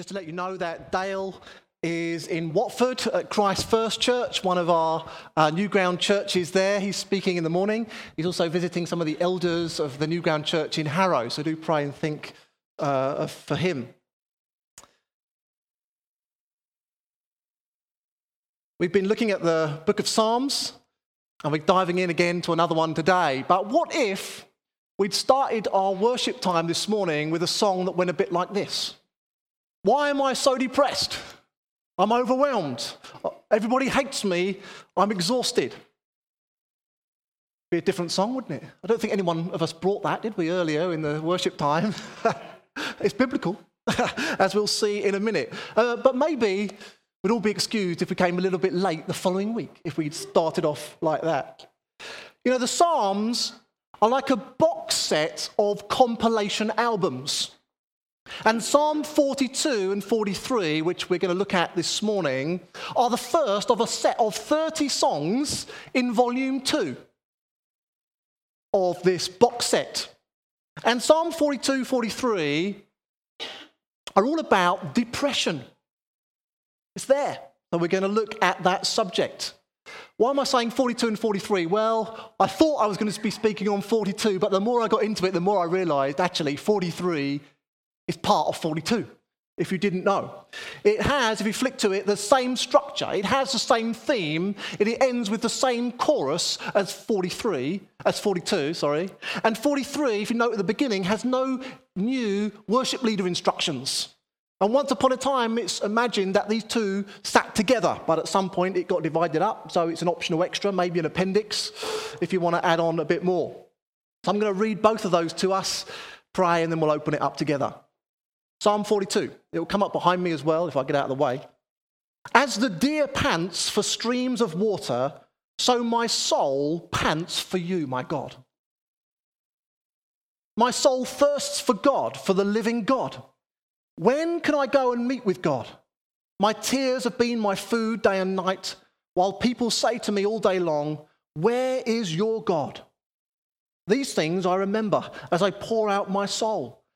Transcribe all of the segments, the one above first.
Just to let you know that Dale is in Watford at Christ First Church, one of our uh, New Ground churches there. He's speaking in the morning. He's also visiting some of the elders of the New Ground Church in Harrow, so do pray and think uh, for him. We've been looking at the book of Psalms, and we're diving in again to another one today. But what if we'd started our worship time this morning with a song that went a bit like this? Why am I so depressed? I'm overwhelmed. Everybody hates me. I'm exhausted. Be a different song, wouldn't it? I don't think anyone of us brought that, did we, earlier in the worship time? it's biblical, as we'll see in a minute. Uh, but maybe we'd all be excused if we came a little bit late the following week, if we'd started off like that. You know, the Psalms are like a box set of compilation albums. And Psalm 42 and 43, which we're going to look at this morning, are the first of a set of 30 songs in volume 2 of this box set. And Psalm 42, 43 are all about depression. It's there. So we're going to look at that subject. Why am I saying 42 and 43? Well, I thought I was going to be speaking on 42, but the more I got into it, the more I realized actually 43 is part of 42, if you didn't know. It has, if you flick to it, the same structure. It has the same theme, and it ends with the same chorus as 43, as 42, sorry. And 43, if you note at the beginning, has no new worship leader instructions. And once upon a time, it's imagined that these two sat together, but at some point it got divided up, so it's an optional extra, maybe an appendix, if you want to add on a bit more. So I'm going to read both of those to us, pray, and then we'll open it up together. Psalm 42. It will come up behind me as well if I get out of the way. As the deer pants for streams of water, so my soul pants for you, my God. My soul thirsts for God, for the living God. When can I go and meet with God? My tears have been my food day and night, while people say to me all day long, Where is your God? These things I remember as I pour out my soul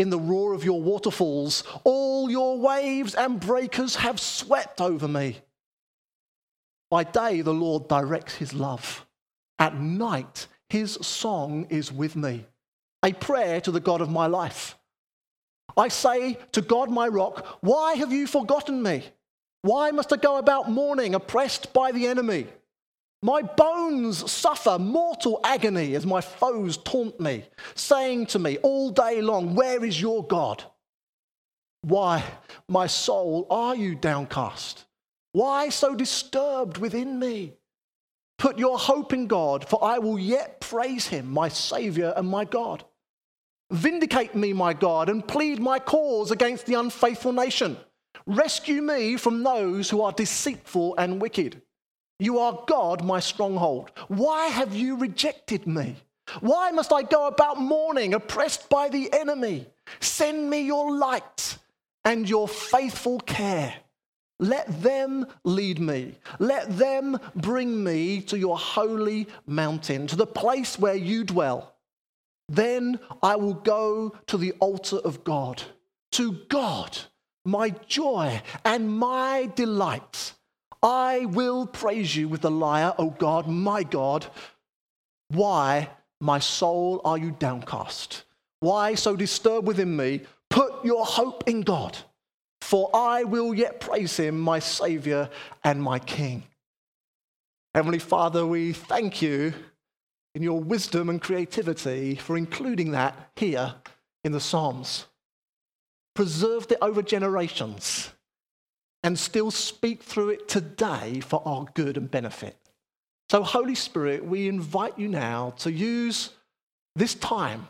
in the roar of your waterfalls. All your waves and breakers have swept over me. By day, the Lord directs his love. At night, his song is with me, a prayer to the God of my life. I say to God, my rock, why have you forgotten me? Why must I go about mourning, oppressed by the enemy? My bones suffer mortal agony as my foes taunt me, saying to me all day long, Where is your God? Why, my soul, are you downcast? Why so disturbed within me? Put your hope in God, for I will yet praise him, my Savior and my God. Vindicate me, my God, and plead my cause against the unfaithful nation. Rescue me from those who are deceitful and wicked. You are God, my stronghold. Why have you rejected me? Why must I go about mourning, oppressed by the enemy? Send me your light and your faithful care. Let them lead me. Let them bring me to your holy mountain, to the place where you dwell. Then I will go to the altar of God, to God, my joy and my delight. I will praise you with the lyre, O God, my God. Why, my soul, are you downcast? Why so disturbed within me? Put your hope in God, for I will yet praise him, my Savior and my King. Heavenly Father, we thank you in your wisdom and creativity for including that here in the Psalms. Preserved it over generations and still speak through it today for our good and benefit. So, Holy Spirit, we invite you now to use this time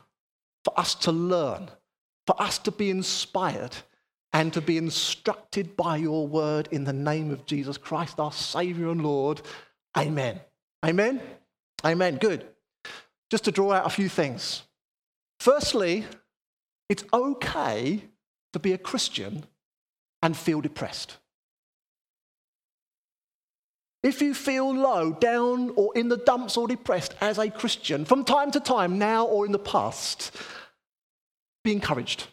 for us to learn, for us to be inspired, and to be instructed by your word in the name of Jesus Christ, our Savior and Lord. Amen. Amen. Amen. Good. Just to draw out a few things. Firstly, it's okay to be a Christian and feel depressed. If you feel low, down, or in the dumps or depressed as a Christian from time to time, now or in the past, be encouraged.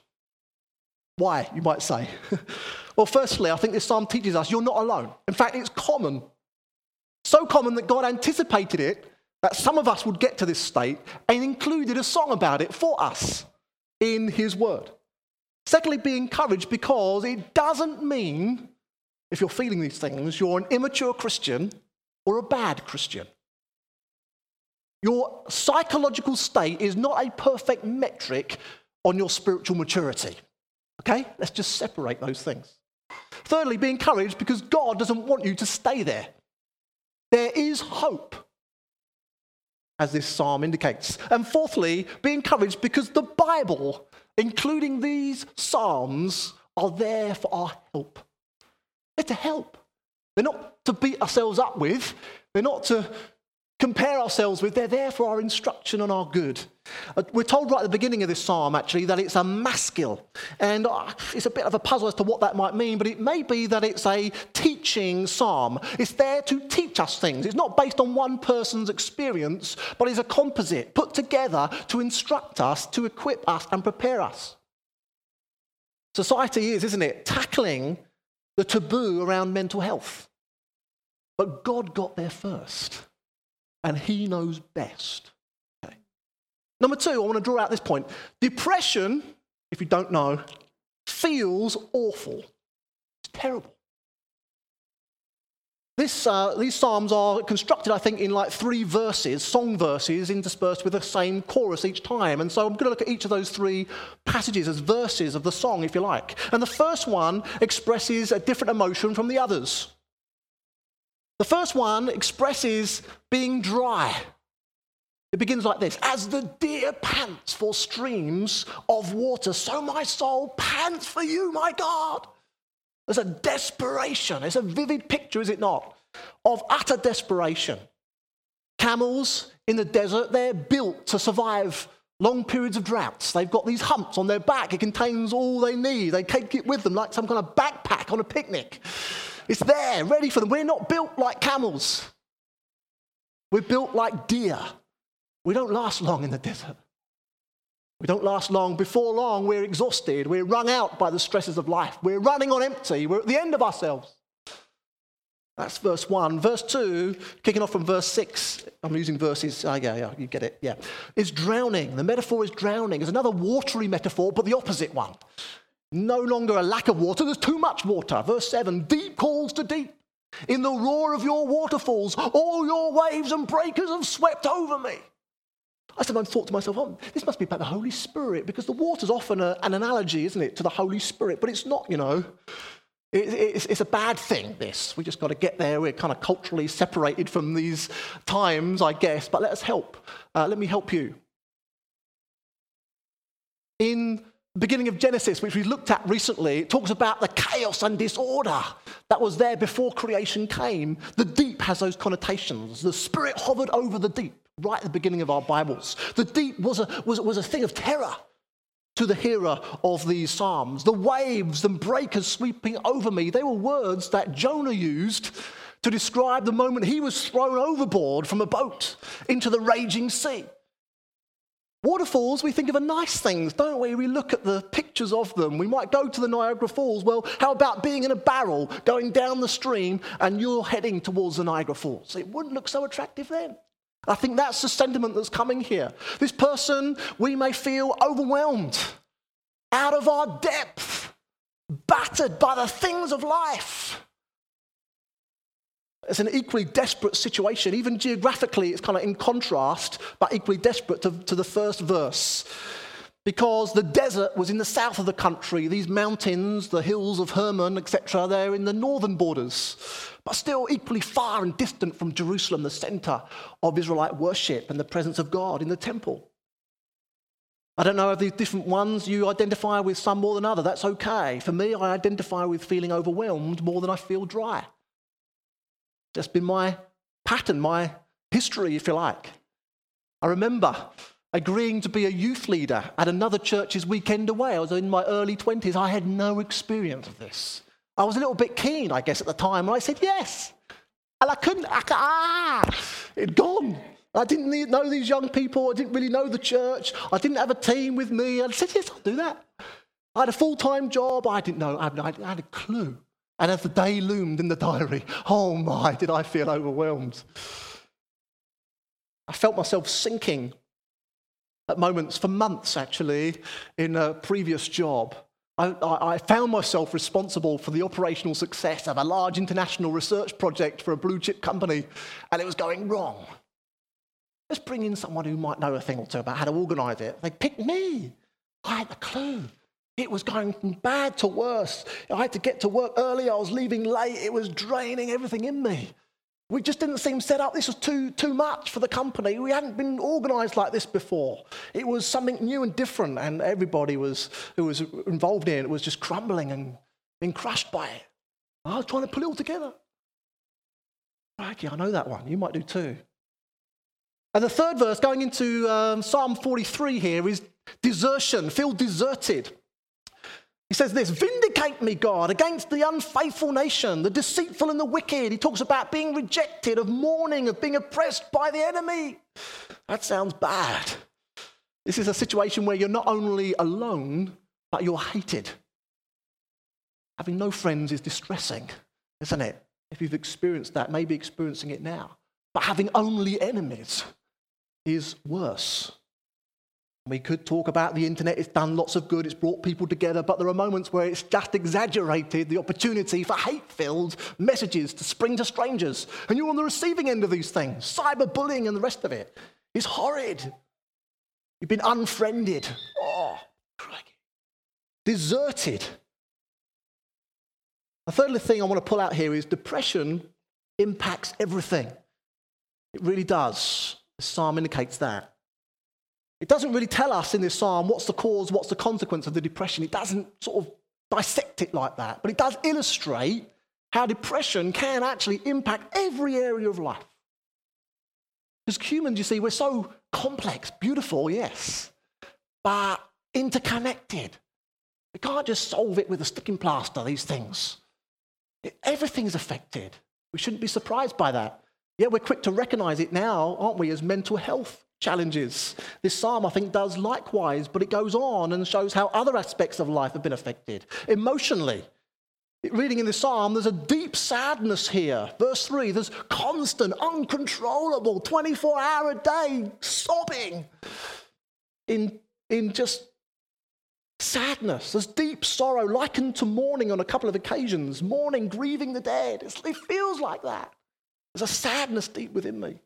Why, you might say? well, firstly, I think this psalm teaches us you're not alone. In fact, it's common. So common that God anticipated it, that some of us would get to this state, and included a song about it for us in His Word. Secondly, be encouraged because it doesn't mean, if you're feeling these things, you're an immature Christian or a bad Christian. Your psychological state is not a perfect metric on your spiritual maturity. Okay? Let's just separate those things. Thirdly, be encouraged because God doesn't want you to stay there. There is hope, as this psalm indicates. And fourthly, be encouraged because the Bible, including these psalms, are there for our help. They're to help. They're not to beat ourselves up with, they're not to compare ourselves with, they're there for our instruction and our good. Uh, we're told right at the beginning of this psalm, actually, that it's a maskil. And uh, it's a bit of a puzzle as to what that might mean, but it may be that it's a teaching psalm. It's there to teach us things. It's not based on one person's experience, but is a composite put together to instruct us, to equip us, and prepare us. Society is, isn't it, tackling the taboo around mental health. But God got there first and he knows best. Okay. Number two, I want to draw out this point. Depression, if you don't know, feels awful. It's terrible. This, uh, these psalms are constructed, I think, in like three verses, song verses, interspersed with the same chorus each time. And so I'm going to look at each of those three passages as verses of the song, if you like. And the first one expresses a different emotion from the others. The first one expresses being dry. It begins like this As the deer pants for streams of water, so my soul pants for you, my God. There's a desperation. It's a vivid picture, is it not? Of utter desperation. Camels in the desert, they're built to survive long periods of droughts. They've got these humps on their back. It contains all they need. They take it with them like some kind of backpack on a picnic. It's there, ready for them. We're not built like camels. We're built like deer. We don't last long in the desert. We don't last long. Before long, we're exhausted. We're wrung out by the stresses of life. We're running on empty. We're at the end of ourselves. That's verse 1. Verse 2, kicking off from verse 6, I'm using verses, oh, yeah, yeah, you get it, yeah, is drowning. The metaphor is drowning. It's another watery metaphor, but the opposite one. No longer a lack of water, there's too much water. Verse 7 Deep calls to deep. In the roar of your waterfalls, all your waves and breakers have swept over me. I sometimes thought to myself, oh, this must be about the Holy Spirit, because the water's often a, an analogy, isn't it, to the Holy Spirit, but it's not, you know. It, it's, it's, a bad thing, this. We just got to get there. We're kind of culturally separated from these times, I guess, but let us help. Uh, let me help you. In the beginning of Genesis, which we looked at recently, it talks about the chaos and disorder that was there before creation came. The deep has those connotations. The Spirit hovered over the deep right at the beginning of our Bibles. The deep was a, was, was a thing of terror to the hearer of these Psalms. The waves and breakers sweeping over me, they were words that Jonah used to describe the moment he was thrown overboard from a boat into the raging sea. Waterfalls, we think of are nice things, don't we? We look at the pictures of them. We might go to the Niagara Falls. Well, how about being in a barrel going down the stream and you're heading towards the Niagara Falls? It wouldn't look so attractive then. I think that's the sentiment that's coming here. This person, we may feel overwhelmed, out of our depth, battered by the things of life. It's an equally desperate situation. Even geographically, it's kind of in contrast, but equally desperate to, to the first verse. Because the desert was in the south of the country, these mountains, the hills of Hermon, etc., they're in the northern borders, but still equally far and distant from Jerusalem, the center of Israelite worship and the presence of God in the temple. I don't know if these different ones you identify with some more than other. That's okay. For me, I identify with feeling overwhelmed more than I feel dry. Just been my pattern, my history, if you like. I remember agreeing to be a youth leader at another church's weekend away. I was in my early 20s. I had no experience of this. I was a little bit keen, I guess, at the time, and I said yes. And I couldn't, I, ah, it'd gone. I didn't know these young people. I didn't really know the church. I didn't have a team with me. I said, yes, I'll do that. I had a full time job. I didn't know, I had a clue. And as the day loomed in the diary, oh my, did I feel overwhelmed. I felt myself sinking at moments for months, actually, in a previous job. I, I, found myself responsible for the operational success of a large international research project for a blue chip company, and it was going wrong. Let's bring in someone who might know a thing or two about how to organize it. They picked me. I had the clue. It was going from bad to worse. I had to get to work early. I was leaving late. It was draining everything in me. We just didn't seem set up. This was too, too much for the company. We hadn't been organized like this before. It was something new and different, and everybody was, who was involved in it was just crumbling and being crushed by it. I was trying to pull it all together. Crikey, I know that one. You might do too. And the third verse, going into um, Psalm 43 here, is desertion, feel deserted. He says this Vindicate me, God, against the unfaithful nation, the deceitful and the wicked. He talks about being rejected, of mourning, of being oppressed by the enemy. That sounds bad. This is a situation where you're not only alone, but you're hated. Having no friends is distressing, isn't it? If you've experienced that, maybe experiencing it now. But having only enemies is worse. We could talk about the internet, it's done lots of good, it's brought people together, but there are moments where it's just exaggerated the opportunity for hate filled messages to spring to strangers. And you're on the receiving end of these things. Cyberbullying and the rest of it. it is horrid. You've been unfriended. Oh, crikey. Deserted. The third thing I want to pull out here is depression impacts everything. It really does. The psalm indicates that. It doesn't really tell us in this psalm what's the cause, what's the consequence of the depression. It doesn't sort of dissect it like that, but it does illustrate how depression can actually impact every area of life. As humans, you see, we're so complex, beautiful, yes, but interconnected. We can't just solve it with a sticking plaster, these things. Everything's affected. We shouldn't be surprised by that. Yeah, we're quick to recognize it now, aren't we, as mental health challenges. This psalm, I think, does likewise, but it goes on and shows how other aspects of life have been affected. Emotionally, reading in this psalm, there's a deep sadness here. Verse 3 there's constant, uncontrollable, 24 hour a day sobbing in, in just sadness. There's deep sorrow, likened to mourning on a couple of occasions. Mourning, grieving the dead. It's, it feels like that. There's a sadness deep within me.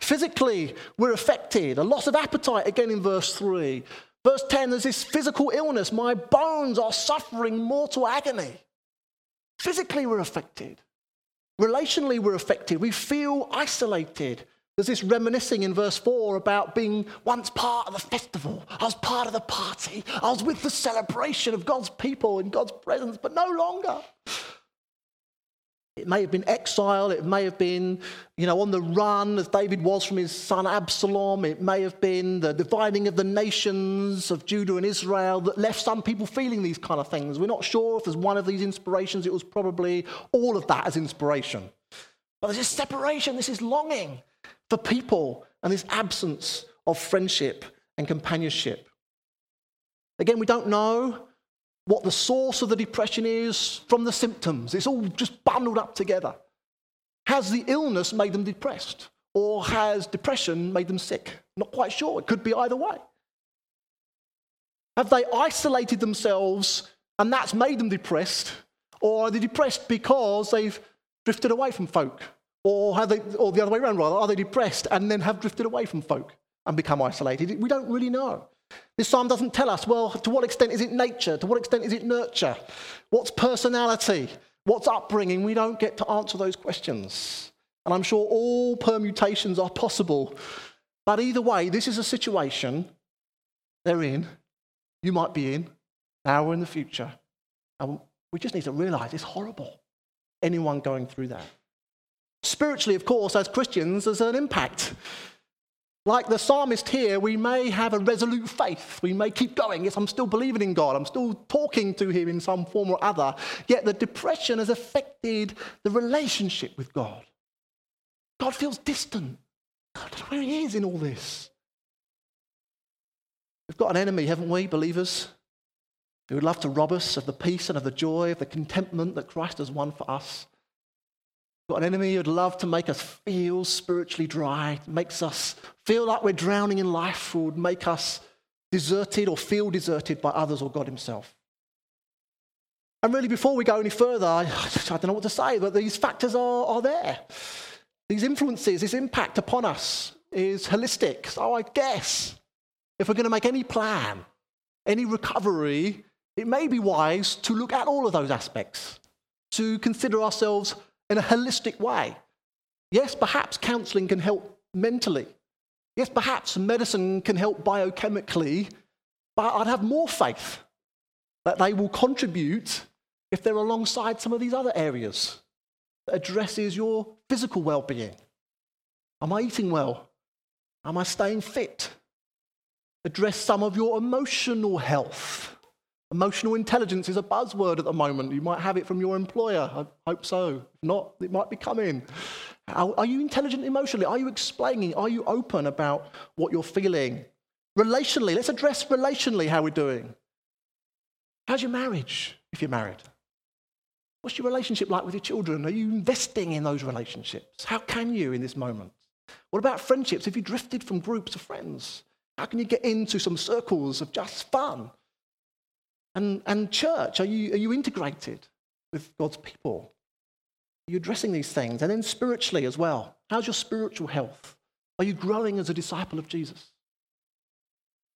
Physically, we're affected. A loss of appetite, again in verse 3. Verse 10, there's this physical illness. My bones are suffering mortal agony. Physically, we're affected. Relationally, we're affected. We feel isolated. There's this reminiscing in verse 4 about being once part of the festival. I was part of the party. I was with the celebration of God's people in God's presence, but no longer. It may have been exile. It may have been, you know, on the run as David was from his son Absalom. It may have been the dividing of the nations of Judah and Israel that left some people feeling these kind of things. We're not sure if there's one of these inspirations. It was probably all of that as inspiration. But there's this separation, this is longing for people, and this absence of friendship and companionship. Again, we don't know what the source of the depression is from the symptoms. It's all just bundled up together. Has the illness made them depressed? Or has depression made them sick? Not quite sure. It could be either way. Have they isolated themselves and that's made them depressed? Or are they depressed because they've drifted away from folk? Or, have they, or the other way around, rather, are they depressed and then have drifted away from folk and become isolated? We don't really know. This psalm doesn't tell us, well, to what extent is it nature? To what extent is it nurture? What's personality? What's upbringing? We don't get to answer those questions. And I'm sure all permutations are possible. But either way, this is a situation they're in, you might be in, now or in the future. And we just need to realize it's horrible. Anyone going through that. Spiritually, of course, as Christians, there's an impact. Like the psalmist here, we may have a resolute faith. We may keep going. Yes, I'm still believing in God. I'm still talking to Him in some form or other. Yet the depression has affected the relationship with God. God feels distant. I don't know where He is in all this. We've got an enemy, haven't we, believers? Who would love to rob us of the peace and of the joy, of the contentment that Christ has won for us. An enemy who'd love to make us feel spiritually dry, makes us feel like we're drowning in life, would make us deserted or feel deserted by others or God Himself. And really, before we go any further, I, I don't know what to say, but these factors are, are there. These influences, this impact upon us is holistic. So I guess if we're going to make any plan, any recovery, it may be wise to look at all of those aspects, to consider ourselves in a holistic way. Yes, perhaps counseling can help mentally. Yes, perhaps medicine can help biochemically, but I'd have more faith that they will contribute if they're alongside some of these other areas that addresses your physical well-being. Am I eating well? Am I staying fit? Address some of your emotional health. Emotional intelligence is a buzzword at the moment. You might have it from your employer. I hope so. If not, it might be coming. Are you intelligent emotionally? Are you explaining? Are you open about what you're feeling? Relationally, let's address relationally how we're doing. How's your marriage if you're married? What's your relationship like with your children? Are you investing in those relationships? How can you in this moment? What about friendships? Have you drifted from groups of friends? How can you get into some circles of just fun? And, and church, are you, are you integrated with God's people? Are you addressing these things? And then spiritually as well. How's your spiritual health? Are you growing as a disciple of Jesus?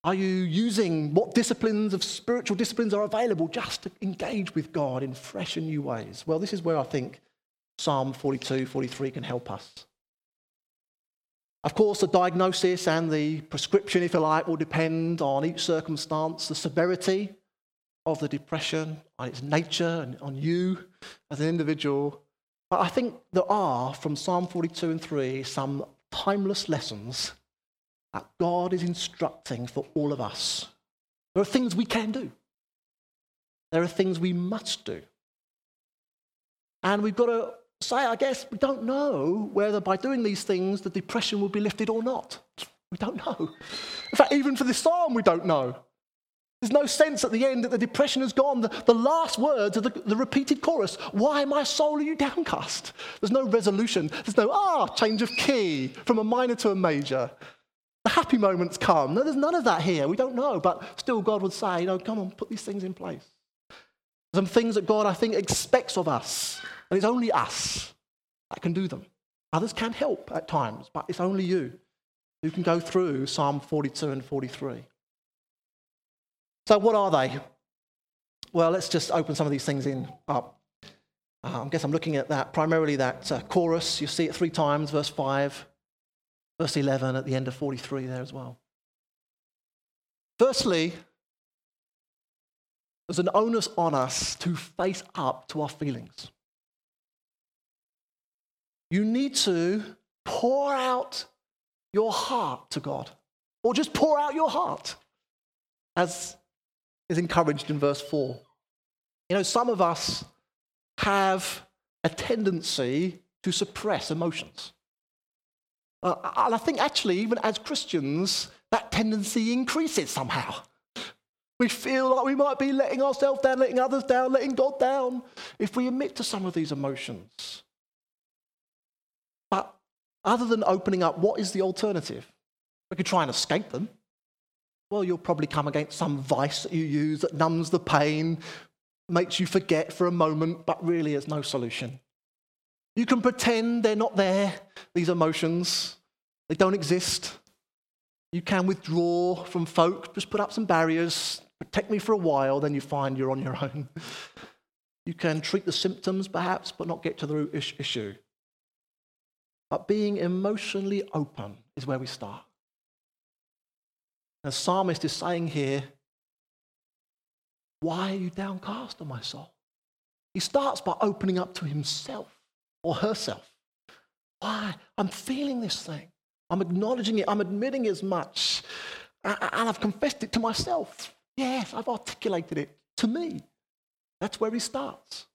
Are you using what disciplines of spiritual disciplines are available just to engage with God in fresh and new ways? Well, this is where I think Psalm 42, 43 can help us. Of course, the diagnosis and the prescription, if you like, will depend on each circumstance, the severity of the depression, on its nature, and on you as an individual. But I think there are, from Psalm 42 and 3, some timeless lessons that God is instructing for all of us. There are things we can do, there are things we must do. And we've got to say, I guess, we don't know whether by doing these things the depression will be lifted or not. We don't know. In fact, even for this psalm, we don't know. There's no sense at the end that the depression has gone. The, the last words are the, the, repeated chorus Why, my soul, are you downcast? There's no resolution. There's no, ah, change of key from a minor to a major. The happy moments come. No, there's none of that here. We don't know. But still, God would say, you know, come on, put these things in place. Some things that God, I think, expects of us. And it's only us that can do them. Others can help at times, but it's only you who can go through Psalm 42 and 43. So, what are they? Well, let's just open some of these things in up. Uh, I guess I'm looking at that, primarily that uh, chorus. You see it three times, verse 5, verse 11, at the end of 43 there as well. Firstly, there's an onus on us to face up to our feelings. You need to pour out your heart to God, or just pour out your heart, as is encouraged in verse 4. You know, some of us have a tendency to suppress emotions. Uh, and I think actually, even as Christians, that tendency increases somehow. We feel like we might be letting ourselves down, letting others down, letting God down if we admit to some of these emotions. But other than opening up, what is the alternative? We could try and escape them. Well, you'll probably come against some vice that you use that numbs the pain, makes you forget for a moment, but really is no solution. You can pretend they're not there, these emotions, they don't exist. You can withdraw from folk, just put up some barriers, protect me for a while, then you find you're on your own. You can treat the symptoms perhaps, but not get to the root issue. But being emotionally open is where we start. The psalmist is saying here, Why are you downcast, O my soul? He starts by opening up to himself or herself. Why? I'm feeling this thing. I'm acknowledging it. I'm admitting as much. And I've confessed it to myself. Yes, I've articulated it to me. That's where he starts.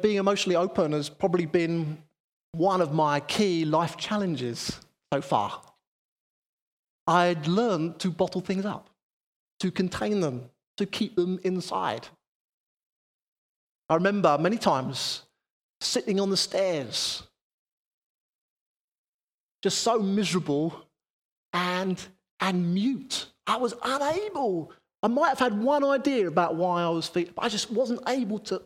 Being emotionally open has probably been one of my key life challenges so far. I'd learned to bottle things up, to contain them, to keep them inside. I remember many times sitting on the stairs, just so miserable and, and mute. I was unable. I might have had one idea about why I was feeling, but I just wasn't able to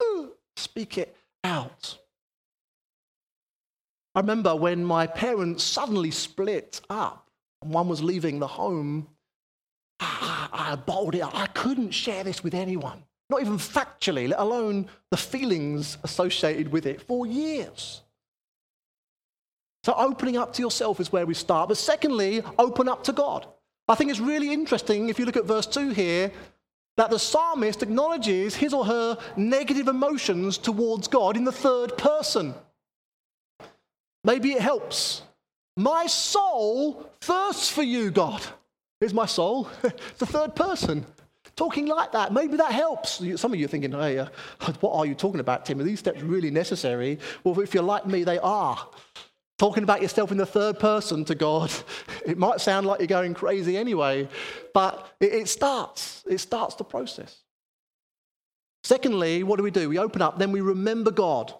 uh, speak it out. I remember when my parents suddenly split up one was leaving the home, I, I bowled it I couldn't share this with anyone, not even factually, let alone the feelings associated with it for years. So, opening up to yourself is where we start. But secondly, open up to God. I think it's really interesting if you look at verse 2 here that the psalmist acknowledges his or her negative emotions towards God in the third person. Maybe it helps. My soul thirsts for you, God. Here's my soul. it's the third person. Talking like that. Maybe that helps. Some of you are thinking, hey, uh, what are you talking about, Tim? Are these steps really necessary? Well, if you're like me, they are. Talking about yourself in the third person to God, it might sound like you're going crazy anyway, but it, it starts. It starts the process. Secondly, what do we do? We open up, then we remember God.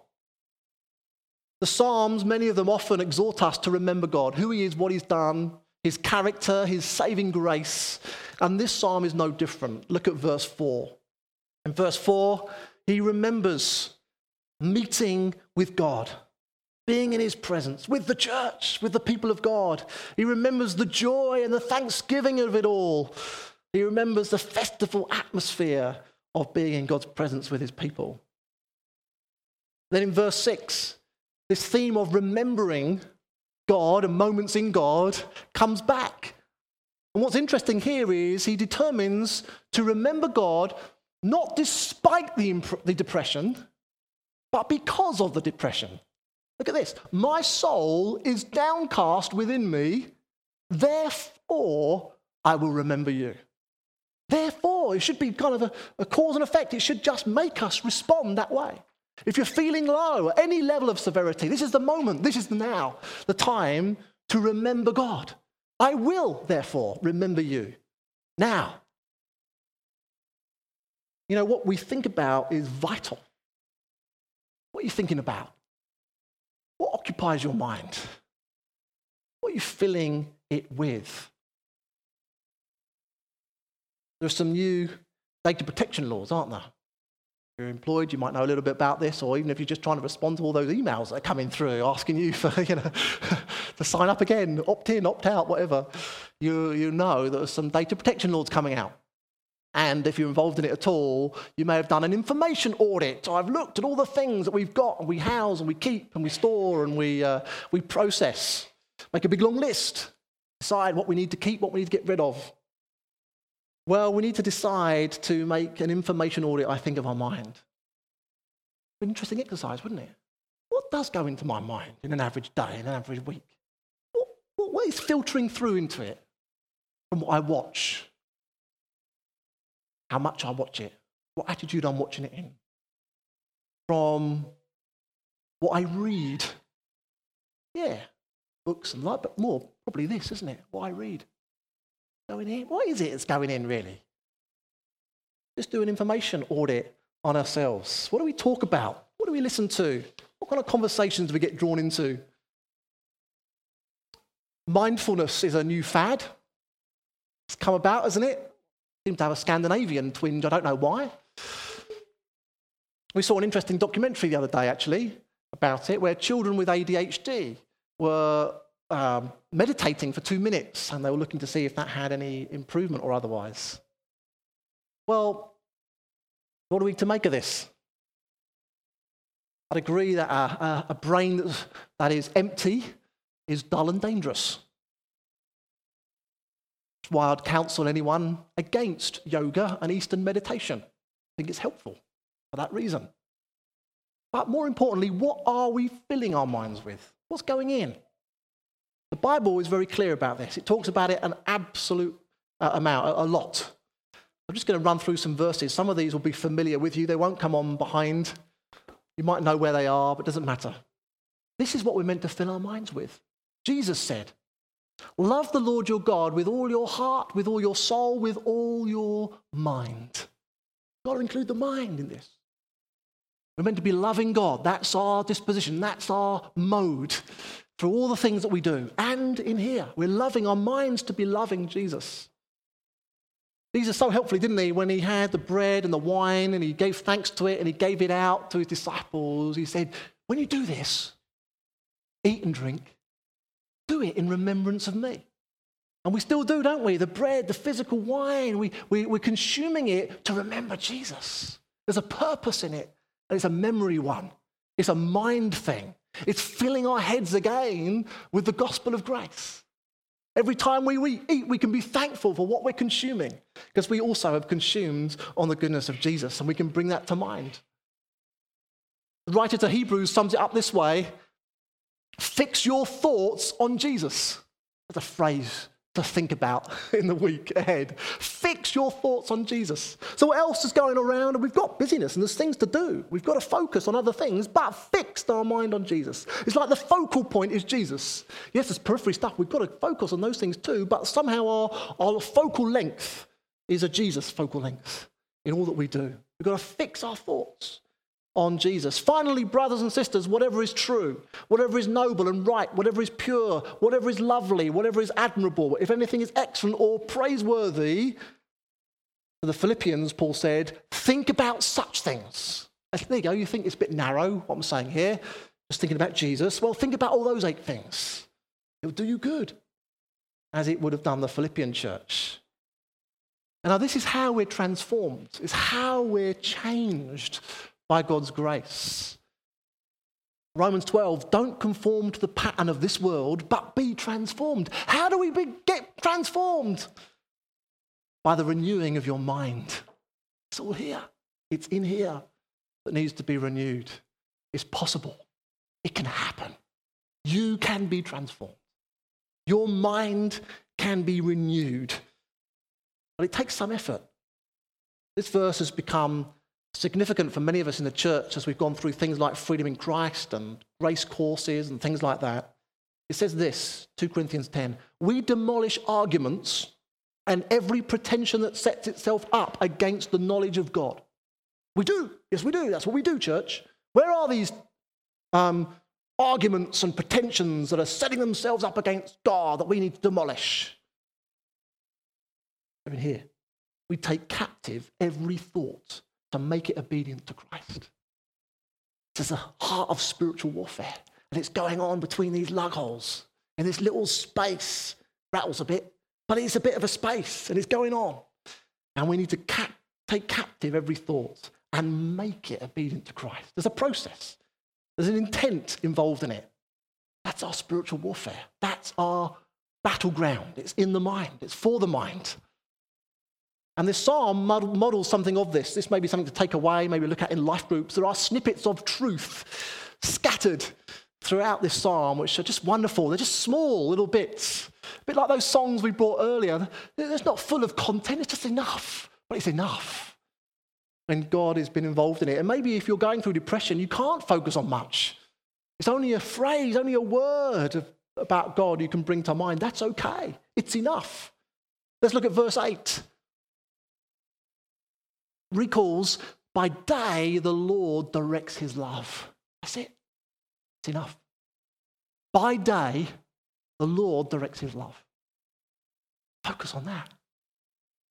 The Psalms, many of them often exhort us to remember God, who He is, what He's done, His character, His saving grace. And this psalm is no different. Look at verse 4. In verse 4, he remembers meeting with God, being in His presence, with the church, with the people of God. He remembers the joy and the thanksgiving of it all. He remembers the festival atmosphere of being in God's presence with His people. Then in verse 6, this theme of remembering God and moments in God comes back. And what's interesting here is he determines to remember God not despite the, imp- the depression, but because of the depression. Look at this. My soul is downcast within me, therefore I will remember you. Therefore, it should be kind of a, a cause and effect. It should just make us respond that way. If you're feeling low, any level of severity, this is the moment, this is the now, the time to remember God. I will, therefore, remember you. Now, you know, what we think about is vital. What are you thinking about? What occupies your mind? What are you filling it with? There are some new data protection laws, aren't there? You're employed, you might know a little bit about this, or even if you're just trying to respond to all those emails that are coming through asking you for, you know, to sign up again, opt in, opt out, whatever, you, you know that there's some data protection laws coming out. And if you're involved in it at all, you may have done an information audit. I've looked at all the things that we've got and we house and we keep and we store and we, uh, we process. Make a big long list. Decide what we need to keep, what we need to get rid of. Well, we need to decide to make an information audit, I think, of our mind. Interesting exercise, wouldn't it? What does go into my mind in an average day, in an average week? What, what, what is filtering through into it from what I watch? How much I watch it? What attitude I'm watching it in? From what I read? Yeah, books and that, but more probably this, isn't it? What I read going in? What is it that's going in, really? Just do an information audit on ourselves. What do we talk about? What do we listen to? What kind of conversations do we get drawn into? Mindfulness is a new fad. It's come about, hasn't it? Seems to have a Scandinavian twinge. I don't know why. We saw an interesting documentary the other day, actually, about it, where children with ADHD were um, meditating for two minutes and they were looking to see if that had any improvement or otherwise. Well, what are we to make of this? I'd agree that a, a, brain that is empty is dull and dangerous. That's why I'd counsel anyone against yoga and Eastern meditation. I think it's helpful for that reason. But more importantly, what are we filling our minds with? What's going in? The Bible is very clear about this. It talks about it an absolute uh, amount, a, a lot. I'm just going to run through some verses. Some of these will be familiar with you. They won't come on behind. You might know where they are, but it doesn't matter. This is what we're meant to fill our minds with. Jesus said, Love the Lord your God with all your heart, with all your soul, with all your mind. Got to include the mind in this. We're meant to be loving God. That's our disposition. That's our mode through all the things that we do. And in here, we're loving our minds to be loving Jesus. These are so helpful, didn't he? When he had the bread and the wine and he gave thanks to it and he gave it out to his disciples, he said, When you do this, eat and drink, do it in remembrance of me. And we still do, don't we? The bread, the physical wine, we, we, we're consuming it to remember Jesus. There's a purpose in it, and it's a memory one, it's a mind thing. It's filling our heads again with the gospel of grace. Every time we eat, we can be thankful for what we're consuming because we also have consumed on the goodness of Jesus and we can bring that to mind. The writer to Hebrews sums it up this way Fix your thoughts on Jesus. That's a phrase to think about in the week ahead. Fix your thoughts on Jesus. So, what else is going around? And we've got busyness and there's things to do. We've got to focus on other things, but fixed our mind on Jesus. It's like the focal point is Jesus. Yes, there's periphery stuff. We've got to focus on those things too, but somehow our, our focal length is a Jesus focal length in all that we do. We've got to fix our thoughts on Jesus. Finally, brothers and sisters, whatever is true, whatever is noble and right, whatever is pure, whatever is lovely, whatever is admirable, if anything is excellent or praiseworthy, to the Philippians, Paul said, think about such things. There you go. You think it's a bit narrow, what I'm saying here, just thinking about Jesus. Well, think about all those eight things. It'll do you good, as it would have done the Philippian church. And now, this is how we're transformed, it's how we're changed by God's grace. Romans 12, don't conform to the pattern of this world, but be transformed. How do we be, get transformed? By the renewing of your mind. It's all here. It's in here that needs to be renewed. It's possible. It can happen. You can be transformed. Your mind can be renewed. But it takes some effort. This verse has become significant for many of us in the church as we've gone through things like freedom in Christ and grace courses and things like that. It says this 2 Corinthians 10 We demolish arguments and every pretension that sets itself up against the knowledge of God. We do. Yes, we do. That's what we do, church. Where are these um, arguments and pretensions that are setting themselves up against God that we need to demolish? Even here. We take captive every thought to make it obedient to Christ. This is the heart of spiritual warfare. And it's going on between these lug holes in this little space. Rattles a bit, but it's a bit of a space and it's going on. And we need to cap- take captive every thought and make it obedient to Christ. There's a process, there's an intent involved in it. That's our spiritual warfare. That's our battleground. It's in the mind, it's for the mind. And this psalm models something of this. This may be something to take away, maybe look at in life groups. There are snippets of truth scattered throughout this psalm, which are just wonderful. They're just small little bits. A bit like those songs we brought earlier. It's not full of content, it's just enough. But it's enough And God has been involved in it. And maybe if you're going through depression, you can't focus on much. It's only a phrase, only a word about God you can bring to mind. That's okay, it's enough. Let's look at verse 8 recalls by day the Lord directs his love. That's it. It's enough. By day, the Lord directs his love. Focus on that.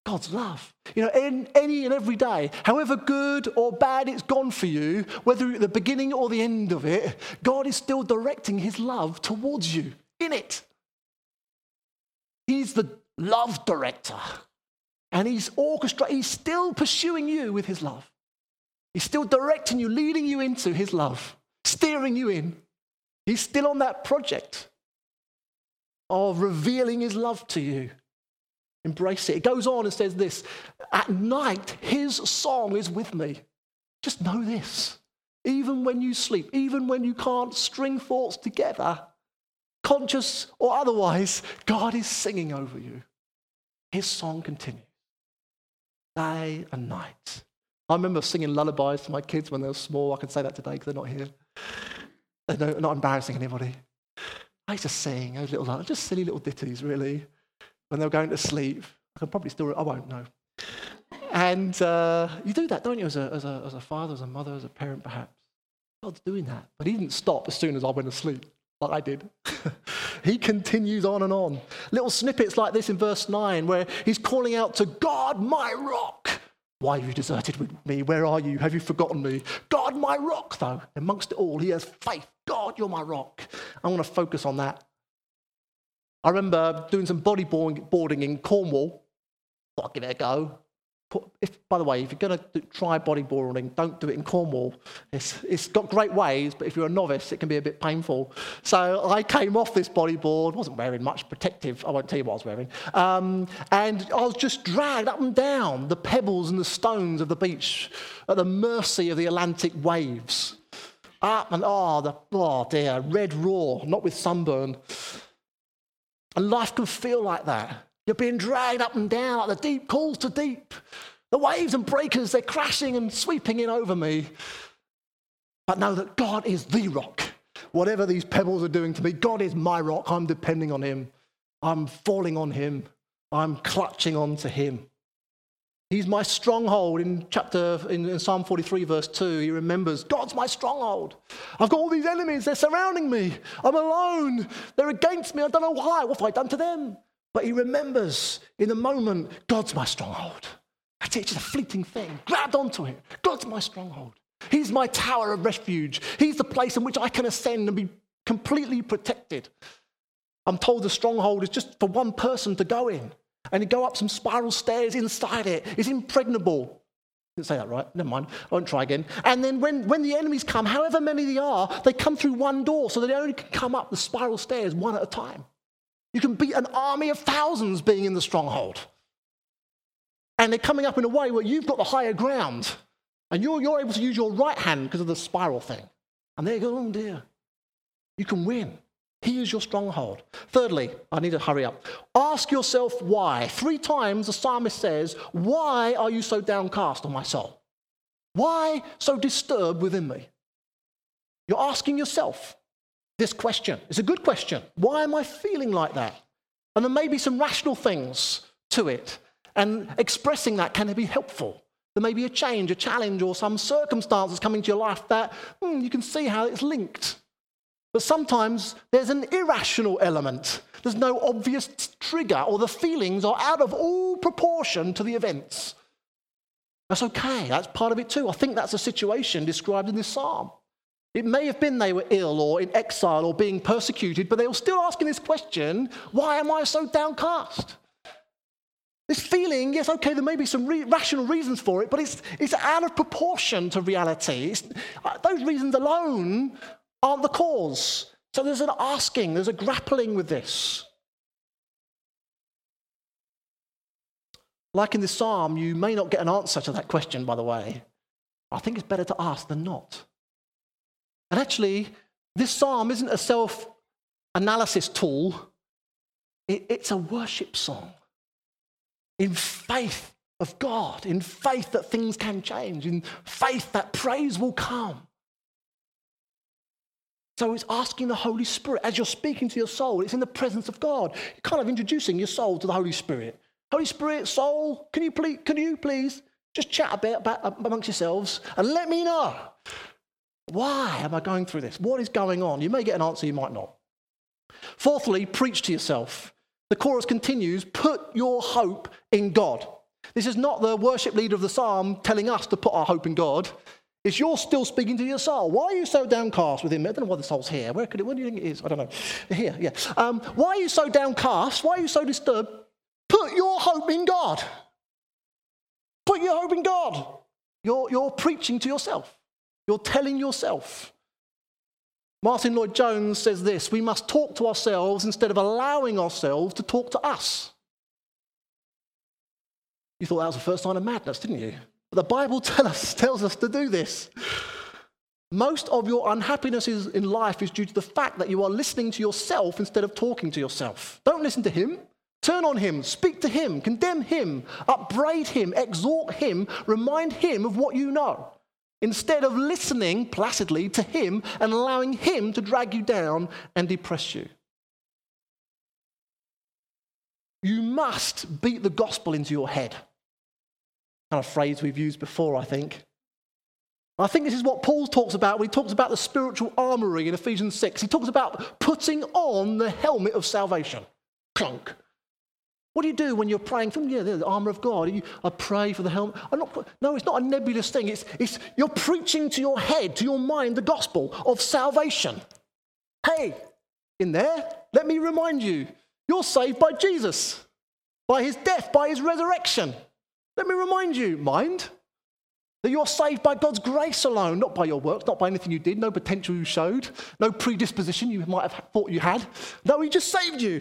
God's love. You know, in any and every day, however good or bad it's gone for you, whether at the beginning or the end of it, God is still directing his love towards you in it. He's the love director. And he's orchestrating, he's still pursuing you with his love. He's still directing you, leading you into his love, steering you in. He's still on that project of revealing his love to you Embrace it. It goes on and says this At night, his song is with me. Just know this. Even when you sleep, even when you can't string thoughts together, conscious or otherwise, God is singing over you. His song continues day and night. I remember singing lullabies to my kids when they were small. I can say that today because they're not here. They're not embarrassing anybody. I used to sing those little, just silly little ditties, really, when they were going to sleep. I can probably still, I won't know. And uh, you do that, don't you, as a, as, a, as a father, as a mother, as a parent, perhaps. God's doing that. But he didn't stop as soon as I went to sleep, like I did. he continues on and on. Little snippets like this in verse 9, where he's calling out to God, my rock. Why have you deserted me? Where are you? Have you forgotten me? God, my rock, though. Amongst it all, he has faith. God, you're my rock. I want to focus on that. I remember doing some bodyboarding in Cornwall. Thought I'd give it a go if, by the way, if you're going to try bodyboarding, don't do it in Cornwall. It's, it's got great waves, but if you're a novice, it can be a bit painful. So I came off this bodyboard, wasn't wearing much protective, I won't tell you what I was wearing, um, and I was just dragged up and down the pebbles and the stones of the beach at the mercy of the Atlantic waves. Up and oh, the, oh dear, red raw, not with sunburn. And life can feel like that. You're being dragged up and down like the deep calls to deep. The waves and breakers, they're crashing and sweeping in over me. But know that God is the rock. Whatever these pebbles are doing to me, God is my rock. I'm depending on Him. I'm falling on Him. I'm clutching on to Him. He's my stronghold in chapter in, in, Psalm 43, verse 2. He remembers, God's my stronghold. I've got all these enemies, they're surrounding me. I'm alone. They're against me. I don't know why. What have I done to them? But he remembers in the moment, God's my stronghold. That's it, it's just a fleeting thing. Grabbed onto it. God's my stronghold. He's my tower of refuge. He's the place in which I can ascend and be completely protected. I'm told the stronghold is just for one person to go in. And you go up some spiral stairs inside it. It's impregnable. Didn't say that right. Never mind. I won't try again. And then when, when the enemies come, however many they are, they come through one door so they only can come up the spiral stairs one at a time. You can beat an army of thousands being in the stronghold. And they're coming up in a way where you've got the higher ground. And you're, you're able to use your right hand because of the spiral thing. And they go, oh dear. You can win. He is your stronghold. Thirdly, I need to hurry up. Ask yourself why. Three times the psalmist says, Why are you so downcast on my soul? Why so disturbed within me? You're asking yourself this question. It's a good question. Why am I feeling like that? And there may be some rational things to it. And expressing that can be helpful. There may be a change, a challenge, or some circumstances coming to your life that hmm, you can see how it's linked. But sometimes there's an irrational element. There's no obvious trigger, or the feelings are out of all proportion to the events. That's okay. That's part of it too. I think that's a situation described in this psalm. It may have been they were ill or in exile or being persecuted, but they were still asking this question why am I so downcast? This feeling, yes, okay, there may be some re- rational reasons for it, but it's, it's out of proportion to reality. Uh, those reasons alone aren't the cause. So there's an asking, there's a grappling with this. Like in this psalm, you may not get an answer to that question, by the way. I think it's better to ask than not. And actually, this psalm isn't a self analysis tool, it's a worship song. In faith of God, in faith that things can change, in faith that praise will come. So it's asking the Holy Spirit, as you're speaking to your soul, it's in the presence of God. You're kind of introducing your soul to the Holy Spirit. Holy Spirit, soul, can you please, can you please just chat a bit about, amongst yourselves and let me know why am I going through this? What is going on? You may get an answer, you might not. Fourthly, preach to yourself. The chorus continues put your hope in God. This is not the worship leader of the psalm telling us to put our hope in God. It's you're still speaking to your soul. Why are you so downcast with him? I don't know why the soul's here. Where could it? Where do you think it is? I don't know. Here, yeah. Um, why are you so downcast? Why are you so disturbed? Put your hope in God. Put your hope in God. You're, you're preaching to yourself. You're telling yourself. Martyn Lloyd-Jones says this we must talk to ourselves instead of allowing ourselves to talk to us. You thought that was the first sign of madness, didn't you? But the Bible tell us, tells us to do this. Most of your unhappiness in life is due to the fact that you are listening to yourself instead of talking to yourself. Don't listen to him. Turn on him, speak to him, condemn him, upbraid him, exhort him, remind him of what you know, instead of listening placidly to him and allowing him to drag you down and depress you. You must beat the gospel into your head. Kind of phrase we've used before, I think. I think this is what Paul talks about when he talks about the spiritual armory in Ephesians 6. He talks about putting on the helmet of salvation. Clunk. What do you do when you're praying from yeah, the armor of God? You, I pray for the helmet. Not, no, it's not a nebulous thing. It's, it's you're preaching to your head, to your mind, the gospel of salvation. Hey, in there, let me remind you you're saved by Jesus, by his death, by his resurrection. Let me remind you, mind, that you're saved by God's grace alone, not by your works, not by anything you did, no potential you showed, no predisposition you might have thought you had. No, he just saved you.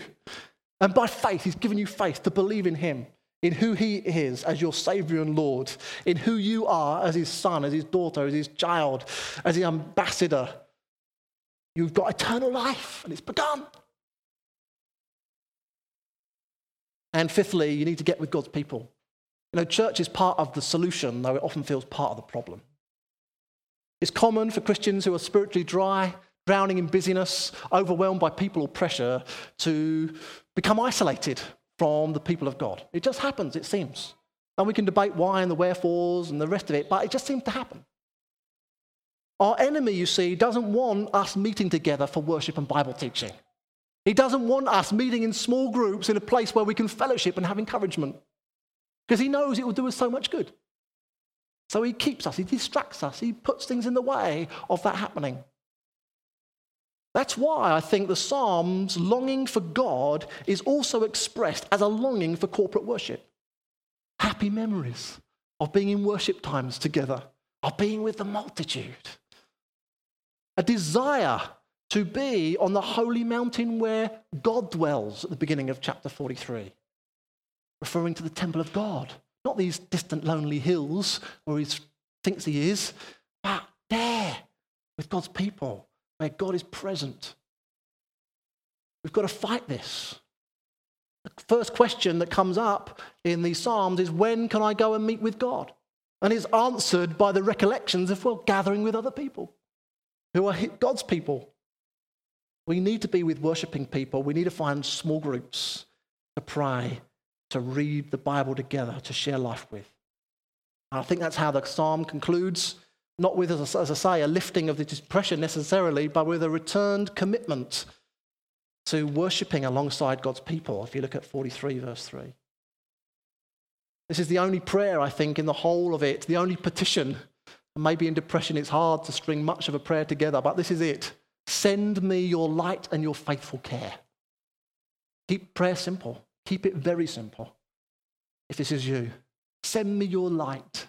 And by faith, he's given you faith to believe in him, in who he is as your Savior and Lord, in who you are as his son, as his daughter, as his child, as his ambassador. You've got eternal life, and it's begun. And fifthly, you need to get with God's people. You know, church is part of the solution, though it often feels part of the problem. It's common for Christians who are spiritually dry, drowning in busyness, overwhelmed by people or pressure, to become isolated from the people of God. It just happens, it seems. And we can debate why and the wherefores and the rest of it, but it just seems to happen. Our enemy, you see, doesn't want us meeting together for worship and Bible teaching. He doesn't want us meeting in small groups in a place where we can fellowship and have encouragement because he knows it will do us so much good. So he keeps us, he distracts us, he puts things in the way of that happening. That's why I think the Psalms' longing for God is also expressed as a longing for corporate worship. Happy memories of being in worship times together, of being with the multitude. A desire to be on the holy mountain where God dwells at the beginning of chapter 43, referring to the temple of God, not these distant, lonely hills where he thinks he is, but there with God's people, where God is present. We've got to fight this. The first question that comes up in these Psalms is when can I go and meet with God? And is answered by the recollections of, well, gathering with other people who are God's people. We need to be with worshipping people. We need to find small groups to pray, to read the Bible together, to share life with. And I think that's how the psalm concludes, not with, as I say, a lifting of the depression necessarily, but with a returned commitment to worshipping alongside God's people, if you look at 43, verse 3. This is the only prayer, I think, in the whole of it, the only petition. Maybe in depression it's hard to string much of a prayer together, but this is it. Send me your light and your faithful care. Keep prayer simple. Keep it very simple. If this is you, send me your light.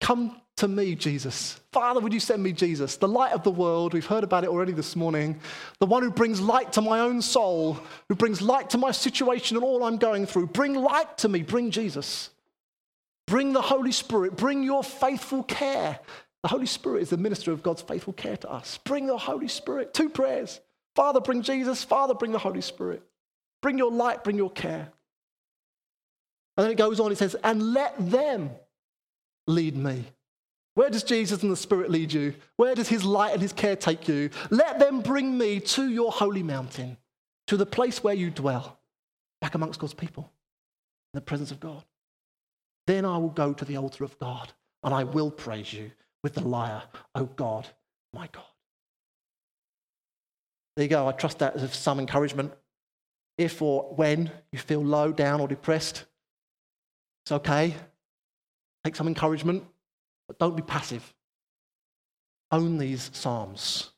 Come to me, Jesus. Father, would you send me Jesus, the light of the world? We've heard about it already this morning. The one who brings light to my own soul, who brings light to my situation and all I'm going through. Bring light to me. Bring Jesus. Bring the Holy Spirit. Bring your faithful care. The Holy Spirit is the minister of God's faithful care to us. Bring the Holy Spirit. Two prayers Father, bring Jesus. Father, bring the Holy Spirit. Bring your light, bring your care. And then it goes on, it says, and let them lead me. Where does Jesus and the Spirit lead you? Where does his light and his care take you? Let them bring me to your holy mountain, to the place where you dwell, back amongst God's people, in the presence of God. Then I will go to the altar of God and I will praise you with the lyre, Oh God, my God. There you go. I trust that as some encouragement. If or when you feel low, down, or depressed, it's okay. Take some encouragement, but don't be passive. Own these Psalms.